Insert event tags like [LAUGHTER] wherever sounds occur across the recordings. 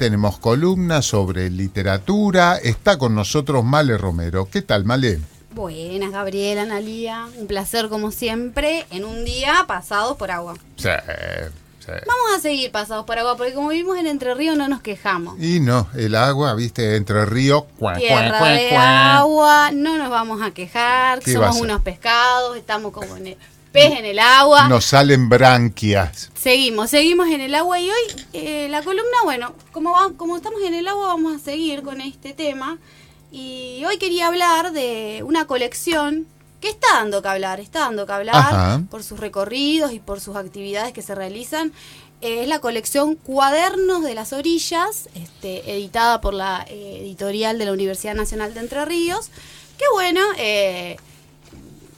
tenemos columnas sobre literatura. Está con nosotros Male Romero. ¿Qué tal, Male? Buenas, Gabriela, Analía. Un placer, como siempre, en un día pasados por agua. Sí, sí. Vamos a seguir pasados por agua, porque como vivimos en Entre Ríos no nos quejamos. Y no, el agua, viste, Entre Ríos. cuá, Tierra cuá, de cuá. agua, no nos vamos a quejar, ¿Qué va a somos unos pescados, estamos como en el pez en el agua. Nos salen branquias. Seguimos, seguimos en el agua y hoy eh, la columna, bueno, como, va- como estamos en el agua vamos a seguir con este tema y hoy quería hablar de una colección que está dando que hablar, está dando que hablar Ajá. por sus recorridos y por sus actividades que se realizan. Eh, es la colección Cuadernos de las Orillas, este, editada por la eh, editorial de la Universidad Nacional de Entre Ríos, que bueno, eh,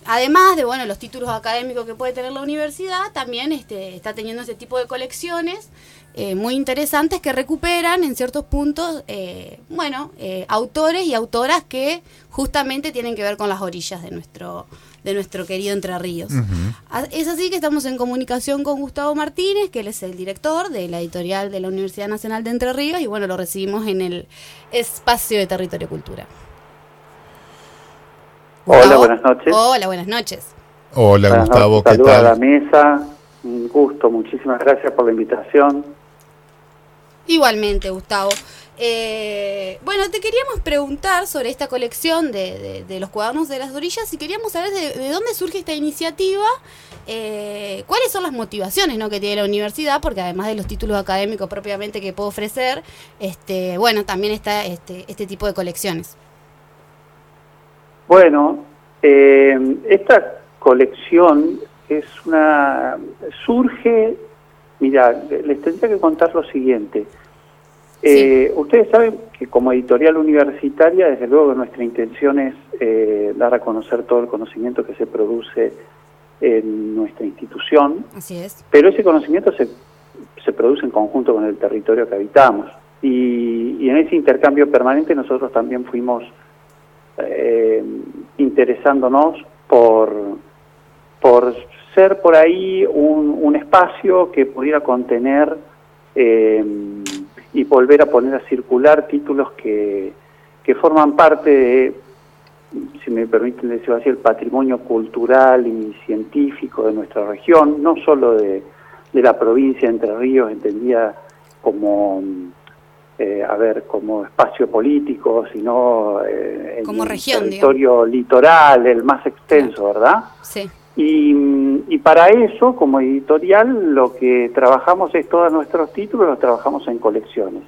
además de bueno los títulos académicos que puede tener la universidad, también este, está teniendo ese tipo de colecciones eh, muy interesantes que recuperan en ciertos puntos, eh, bueno, eh, autores y autoras que justamente tienen que ver con las orillas de nuestro de nuestro querido Entre Ríos. Ujú. A- Es así que estamos en comunicación con Gustavo Martínez, que él es el director de la editorial de la Universidad Nacional de Entre Ríos, y bueno, lo recibimos en el espacio de Territorio Cultura. Hola, buenas noches. Hola, buenas noches. Hola, Buenas Gustavo, noches. ¿qué Saludos a la tal? mesa. Un gusto, muchísimas gracias por la invitación. Igualmente, Gustavo. Eh, bueno, te queríamos preguntar sobre esta colección de, de- de los cuadernos de las orillas y queríamos saber de, de dónde surge esta iniciativa, eh, cuáles son las motivaciones ¿no? que tiene la universidad, porque además de los títulos académicos propiamente que puede ofrecer, este, bueno, también está este, este tipo de colecciones. Bueno, eh, esta colección es una surge, mira, les tendría que contar lo siguiente. Eh, Ustedes saben que como editorial universitaria, desde luego que nuestra intención es eh, dar a conocer todo el conocimiento que se produce en nuestra institución, Así es. pero ese conocimiento se, se produce en conjunto con el territorio que habitamos. Y, y en ese intercambio permanente nosotros también fuimos eh, interesándonos por, por ser por ahí un, un espacio que pudiera contener eh, y volver a poner a circular títulos que, que forman parte de, si me permiten decirlo así, el patrimonio cultural y científico de nuestra región, no solo de, de la provincia de Entre Ríos, entendida como, eh, a ver, como espacio político, sino eh, en Como el región, territorio litoral, el más extenso, ¿verdad? Sí. Y, y para eso, como editorial, lo que trabajamos es todos nuestros títulos, los trabajamos en colecciones.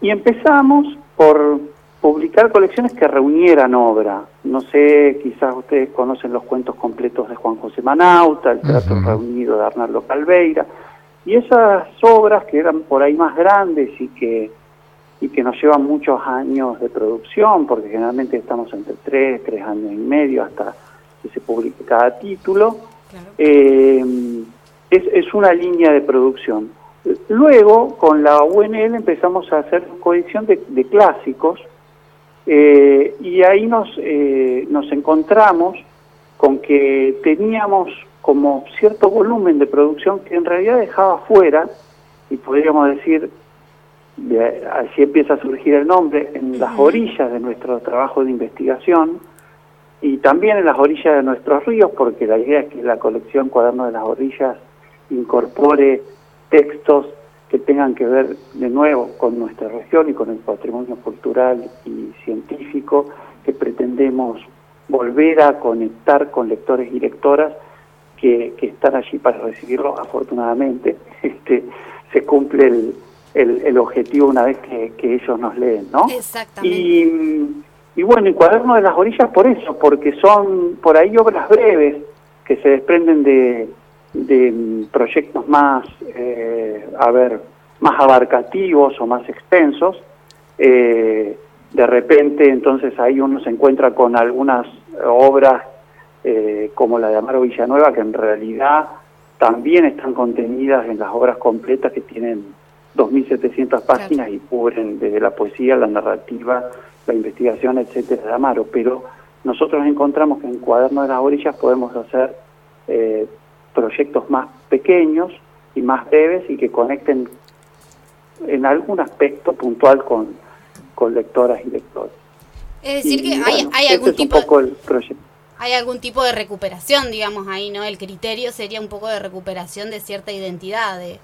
Y empezamos por publicar colecciones que reunieran obra. No sé, quizás ustedes conocen los cuentos completos de Juan José Manauta, el Teatro Ujú. Reunido de Arnaldo Calveira, y esas obras que eran por ahí más grandes y que, y que nos llevan muchos años de producción, porque generalmente estamos entre tres, tres años y medio hasta que se publique cada título, Claro. eh, es, es una línea de producción. Luego, con la UNL empezamos a hacer colección de, de clásicos eh, y ahí nos, eh, nos encontramos con que teníamos como cierto volumen de producción que en realidad dejaba fuera, y podríamos decir, de- así empieza a surgir el nombre, en las orillas de nuestro trabajo de investigación, y también en las orillas de nuestros ríos, porque la idea es que la colección Cuaderno de las Orillas incorpore textos que tengan que ver de nuevo con nuestra región y con el patrimonio cultural y científico que pretendemos volver a conectar con lectores y lectoras que, que están allí para recibirlo afortunadamente. Este, se cumple el, el- el objetivo una vez que, que ellos nos leen, ¿no? Exactamente. Y, y bueno, el cuaderno de las orillas por eso, porque son por ahí obras breves que se desprenden de, de mm, proyectos más, eh, a ver, más abarcativos o más extensos. Eh, de repente, entonces ahí uno se encuentra con algunas obras eh, como la de Amaro Villanueva, que en realidad también están contenidas en las obras completas que tienen 2.700 páginas y cubren desde la poesía, la narrativa, la investigación, etcétera, de Amaro. Pero nosotros encontramos que en Cuaderno de las Orillas podemos hacer eh, proyectos más pequeños y más breves y que conecten en algún aspecto puntual con, con lectoras y lectores. Es decir, que hay, hay algún tipo... Hay algún tipo de recuperación, digamos, ahí, ¿no? El criterio sería un poco de recuperación de cierta identidad, de,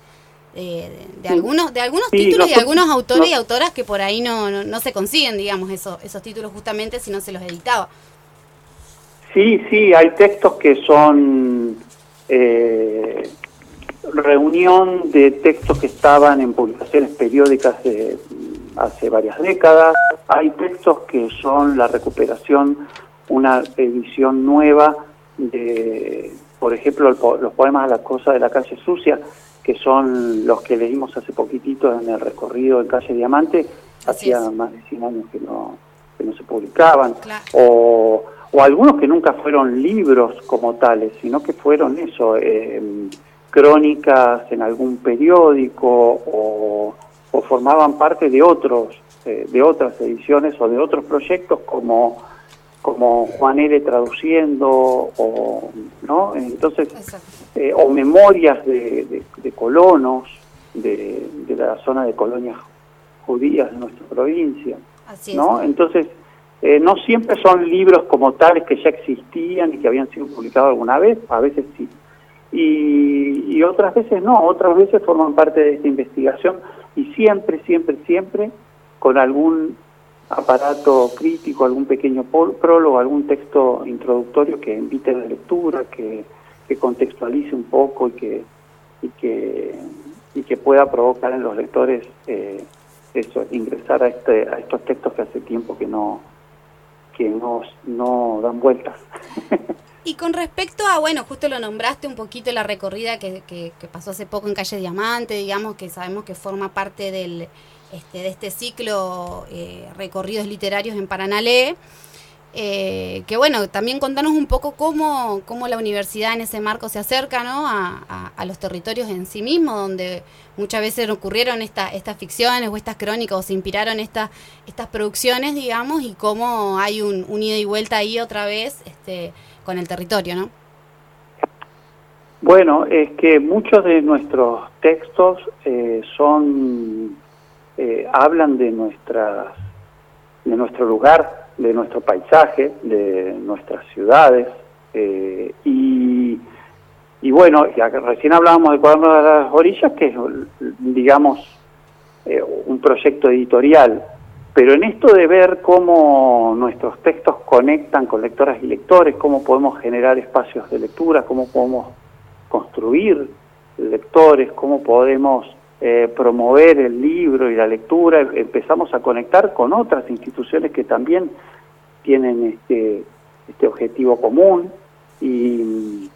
de, algunos, de algunos títulos y algunos autores y autoras que por ahí no, no, se consiguen, digamos, eso, esos títulos justamente si no se los editaba. Sí, sí, hay textos que son eh, reunión de textos que estaban en publicaciones periódicas de hace varias décadas, hay textos que son la recuperación, una edición nueva de, por ejemplo, los poemas a la cosa de la calle sucia, que son los que leímos hace poquitito en el recorrido en Calle Diamante, hacía más de 100 años que no, que no se publicaban, o, o, algunos que nunca fueron libros como tales, sino que fueron eso, eh, crónicas en algún periódico o, o formaban parte de otros eh, de otras ediciones o de otros proyectos como como Juan L. traduciendo o no entonces eh, o memorias de, de, colonos de, de, la zona de colonias judías de nuestra provincia no entonces eh, no siempre son libros como tales que ya existían y que habían sido publicados alguna vez a veces sí. Y, y otras veces no otras veces forman parte de esta investigación y siempre siempre siempre con algún aparato crítico, algún pequeño prólogo, algún texto introductorio que invite a la lectura, que, contextualice un poco y que, y que, y que pueda provocar en los lectores eh, eso, ingresar a, este, a estos textos que hace tiempo que no, que no, no dan vueltas. [LAUGHS] Y con respecto a, bueno, justo lo nombraste un poquito la recorrida que, que, que pasó hace poco en Calle Diamante, digamos que sabemos que forma parte del este, de este ciclo eh, Recorridos Literarios en Paranalé. Eh, que bueno, también contanos un poco cómo, cómo, la universidad en ese marco se acerca ¿no? a, los territorios en sí mismos, donde muchas veces ocurrieron esta, estas ficciones o estas crónicas o se inspiraron estas estas producciones, digamos, y cómo hay un, ida y vuelta ahí otra vez este, con el territorio, ¿no? Bueno, es que muchos de nuestros textos eh, son eh, hablan de nuestras de nuestro lugar, de nuestro paisaje, de nuestras ciudades eh, y, y bueno, recién hablábamos de Cuaderno de las Orillas, que es, digamos, eh, un proyecto editorial, pero en esto de ver cómo nuestros textos conectan con lectoras y lectores, cómo podemos generar espacios de lectura, cómo podemos construir lectores, cómo podemos eh, promover el libro y la lectura, empezamos a conectar con otras instituciones que también tienen este, este objetivo común y,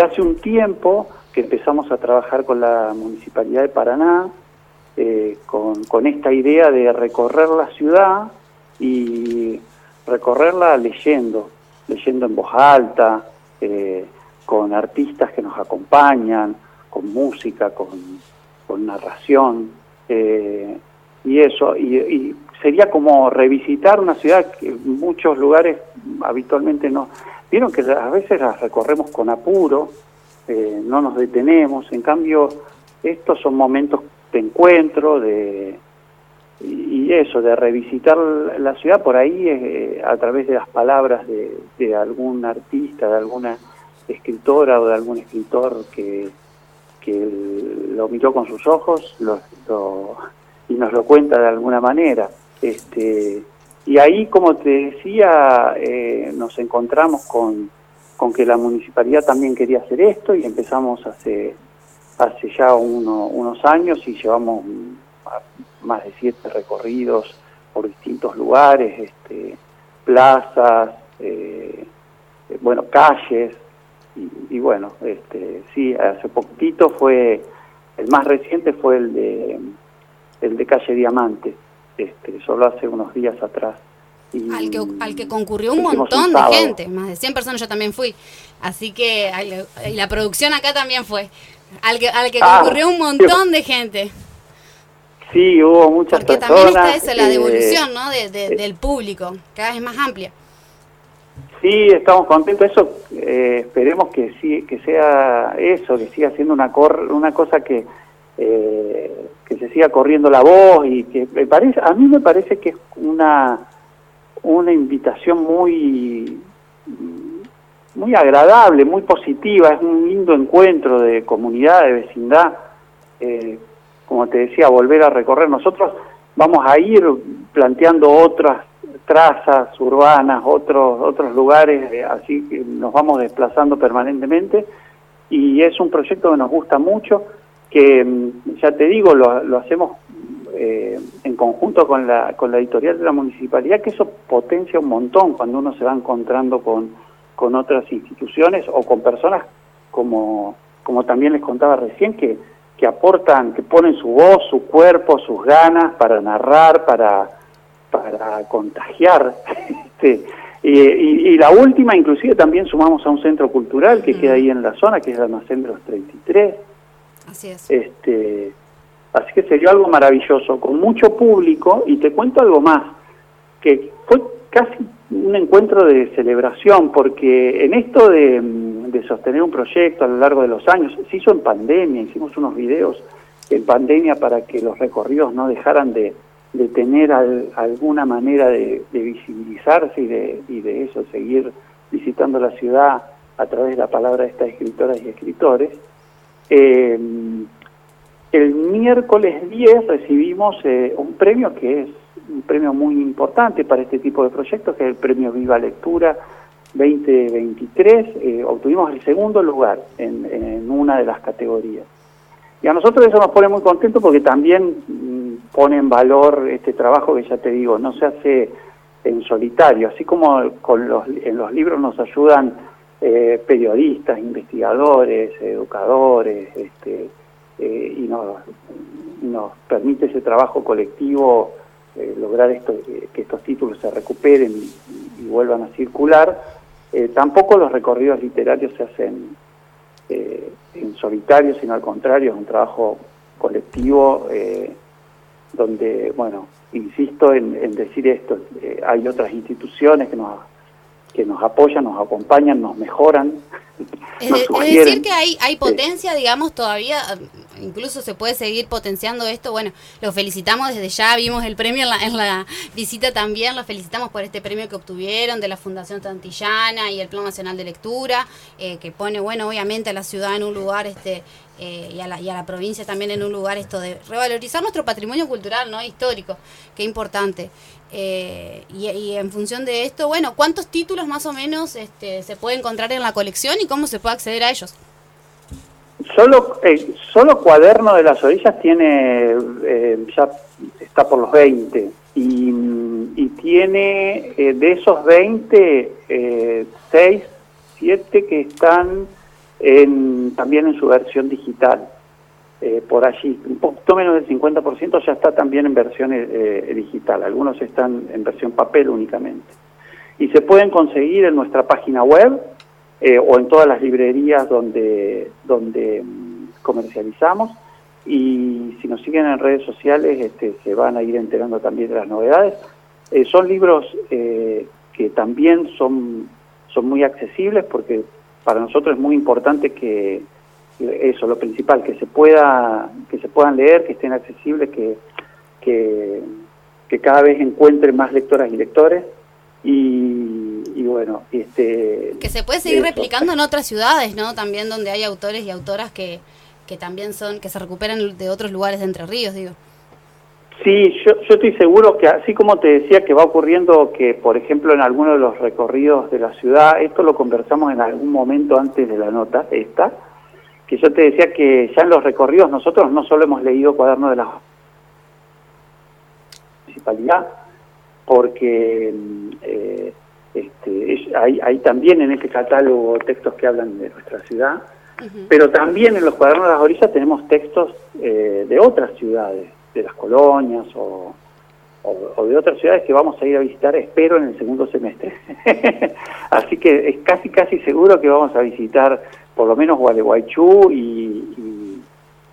hace un tiempo que empezamos a trabajar con la Municipalidad de Paraná eh, con, con esta idea de recorrer la ciudad y recorrerla leyendo, leyendo en voz alta, eh, con artistas que nos acompañan, con música, con con narración eh, y eso, y, sería como revisitar una ciudad que muchos lugares habitualmente no. Vieron que a veces las recorremos con apuro, eh, no nos detenemos, en cambio estos son momentos de encuentro, de y eso, de revisitar la ciudad por ahí eh, a través de las palabras de, de algún artista, de alguna escritora o de algún escritor que, que lo miró con sus ojos y nos lo cuenta de alguna manera. Este, y ahí, como te decía, eh, nos encontramos con, con que la municipalidad también quería hacer esto y empezamos hace, hace ya unos años y llevamos más de siete recorridos por distintos lugares, este, plazas, eh, bueno, calles, y, bueno, este, sí, hace poquito fue, el más reciente fue el de, el de Calle Diamante, este, solo hace unos días atrás. Y, al, que, al que concurrió un montón de gente, más de 100 personas yo también fui, así que y la producción acá también fue, al que, al que ah, concurrió un montón de gente. Sí, hubo muchas Porque también está esa, la devolución ¿no? de, eh, del público, cada vez más amplia. Sí, estamos contentos. Eso eh, esperemos que sí, que sea eso, que siga siendo una cor, una cosa que, eh, que se siga corriendo la voz y que me parece, a mí me parece que es una, una invitación muy, muy agradable, muy positiva, es un lindo encuentro de comunidad, de vecindad, eh, como te decía, volver a recorrer. Nosotros vamos a ir planteando otras trazas urbanas, otros, otros lugares, eh, así que nos vamos desplazando permanentemente. Y es un proyecto que nos gusta mucho que mm, ya te digo, lo, hacemos eh, en conjunto con la, con la editorial de la municipalidad, que eso potencia un montón cuando uno se va encontrando con, con otras instituciones o con personas como, como también les contaba recién, que, que aportan, que ponen su voz, su cuerpo, sus ganas para narrar, para, para contagiar. [LAUGHS] este, y, y, la última, inclusive también sumamos a un centro cultural que queda ahí en la zona, que es el Almacén de los 33, Así es. este, así que sería algo maravilloso, con mucho público, y te cuento algo más, que fue casi un encuentro de celebración, porque en esto de, de sostener un proyecto a lo largo de los años, se hizo en pandemia, hicimos unos videos en pandemia para que los recorridos no dejaran de, de tener al, alguna manera de, visibilizarse y de, y de eso, seguir visitando la ciudad a través de la palabra de estas escritoras y escritores. Eh, el miércoles 10 recibimos eh, un premio que es un premio muy importante para este tipo de proyectos, que es el premio Viva Lectura 2023. Eh, obtuvimos el segundo lugar en, en, una de las categorías. Y a nosotros eso nos pone muy contentos porque también pone en valor este trabajo que ya te digo, no se hace en solitario, así como con los, en los libros nos ayudan eh, periodistas, investigadores, educadores, este, eh, y nos, permite ese trabajo colectivo eh, lograr esto, que estos títulos se recuperen y, vuelvan a circular. Tampoco los recorridos literarios se hacen en solitario, sino al contrario, es un trabajo colectivo donde, bueno, insisto en, en decir esto, hay otras instituciones que nos que nos apoyan, nos acompañan, nos mejoran. [LAUGHS] Es, decir, que hay, hay potencia, sí. digamos, todavía, incluso se puede seguir potenciando esto. Bueno, lo felicitamos desde ya, vimos el premio en la, en la visita también, los felicitamos por este premio que obtuvieron de la Fundación Tantillana y el Plan Nacional de Lectura, eh, que pone, bueno, obviamente a la ciudad en un lugar este eh, y, a la, y, a la, provincia también en un lugar esto de revalorizar nuestro patrimonio cultural, ¿no? Histórico, qué importante. Eh, y, y, en función de esto, bueno, ¿cuántos títulos más o menos este, se puede encontrar en la colección y cómo se puede acceder a ellos? Solo, eh, solo Cuaderno de las Orillas tiene, eh, ya está por los 20, y, y tiene de esos 20, 6, 7 que están en, también en su versión digital. Eh, por allí, un poquito menos del 50% ya está también en versión eh, digital, algunos están en versión papel únicamente. Y se pueden conseguir en nuestra página web eh, o en todas las librerías donde, donde um, comercializamos. Y si nos siguen en redes sociales este, se van a ir enterando también de las novedades. son libros que también son, son muy accesibles porque para nosotros es muy importante que eso, lo principal, que se pueda, que se puedan leer, que estén accesibles, que, que, cada vez encuentren más lectoras y lectores y bueno, este que se puede seguir eso. replicando en otras ciudades, ¿no? También donde hay autores y autoras que, que también son, que se recuperan de otros lugares de Entre Ríos, digo. Sí, yo, yo estoy seguro que así como te decía que va ocurriendo que, por ejemplo, en alguno de los recorridos de la ciudad, esto lo conversamos en algún momento antes de la nota, esta, que yo te decía que ya en los recorridos nosotros no solo hemos leído cuaderno de la municipalidad, porque eh, este, es, hay, hay también en este catálogo textos que hablan de nuestra ciudad, uh -huh. pero también en los cuadernos de las orillas tenemos textos eh, de otras ciudades, de las colonias o, o, o, de otras ciudades que vamos a ir a visitar, espero, en el segundo semestre. [LAUGHS] Así que es casi, casi seguro que vamos a visitar por lo menos Gualeguaychú y, y,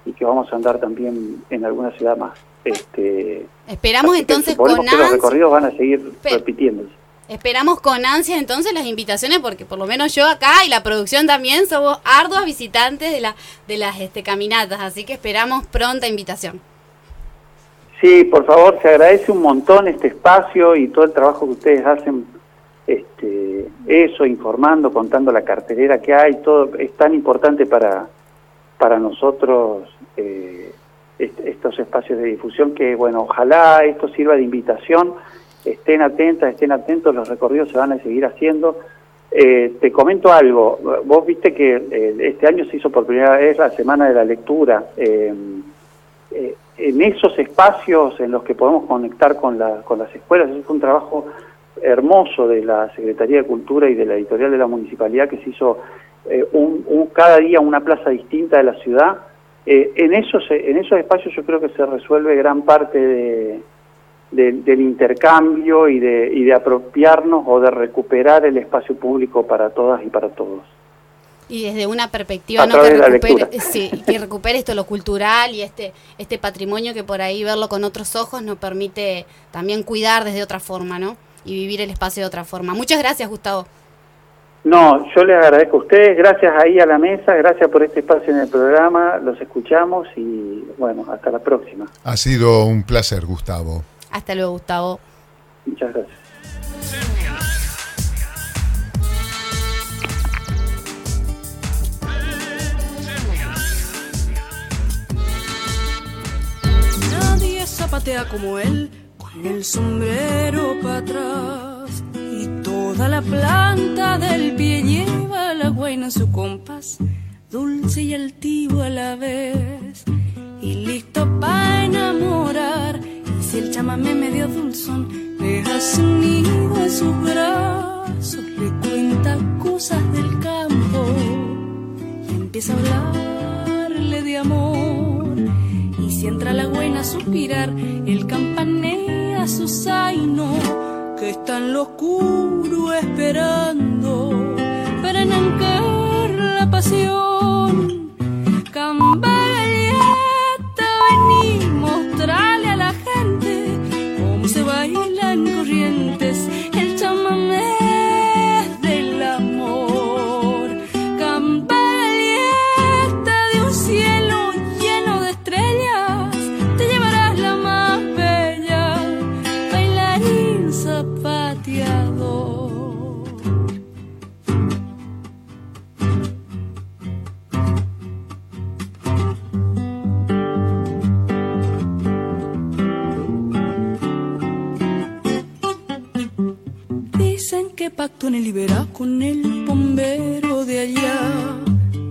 y, que vamos a andar también en alguna ciudad más. Este, Esperamos entonces con ansia. los recorridos van a seguir repitiéndose. Esperamos con ansia entonces las invitaciones porque por lo menos yo acá y la producción también somos arduas visitantes de, la, de las este, caminatas, así que esperamos pronta invitación. Sí, por favor, se agradece un montón este espacio y todo el trabajo que ustedes hacen, este, eso, informando, contando la cartelera que hay, todo es tan importante para, para nosotros eh, estos espacios de difusión que, bueno, ojalá esto sirva de invitación, estén atentas, estén atentos, los recorridos se van a seguir haciendo. Eh, te comento algo, vos viste que eh, este año se hizo por primera vez la Semana de la Lectura. Eh, en esos espacios en los que podemos conectar con, la, con las escuelas, es un trabajo hermoso de la Secretaría de Cultura y de la editorial de la Municipalidad que se hizo un, cada día una plaza distinta de la ciudad. en, esos, en esos espacios yo creo que se resuelve gran parte de, del intercambio y de, y de apropiarnos o de recuperar el espacio público para todas y para todos. Y desde una perspectiva ¿no? que, recupere, sí, que [LAUGHS] recupere esto lo cultural y este, este patrimonio que por ahí verlo con otros ojos nos permite también cuidar desde otra forma, ¿no? Y vivir el espacio de otra forma. Muchas gracias, Gustavo. No, yo les agradezco a ustedes, gracias ahí a la mesa, gracias por este espacio en el programa, los escuchamos y bueno, hasta la próxima. Ha sido un placer, Gustavo. Hasta luego, Gustavo. Muchas gracias. Nadie zapatea como él, con el sombrero para atrás. Y toda la planta del pie lleva la guaina en su compás, dulce y altivo a la vez. Y listo para enamorar si el chamamé medio dulzón le hace nido en sus brazos, le cuenta cosas del campo y empieza a hablarle de amor. Y si entra la buena a suspirar, el campanea su zaino que está en lo oscuro esperando para enancar la pasión. Pacto en el Iberá con el bombero de allá.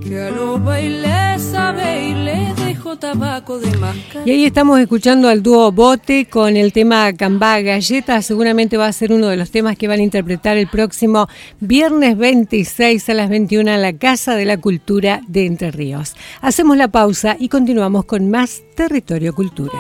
Que a los bailes sabe y le dejo tabaco de máscara. Y ahí estamos escuchando al dúo Bote con el tema Cambá Galleta. Seguramente va a ser uno de los temas que van a interpretar el próximo viernes 26 a las 21 en la Casa de la Cultura de Entre Ríos. Hacemos la pausa y continuamos con más Territorio Cultura.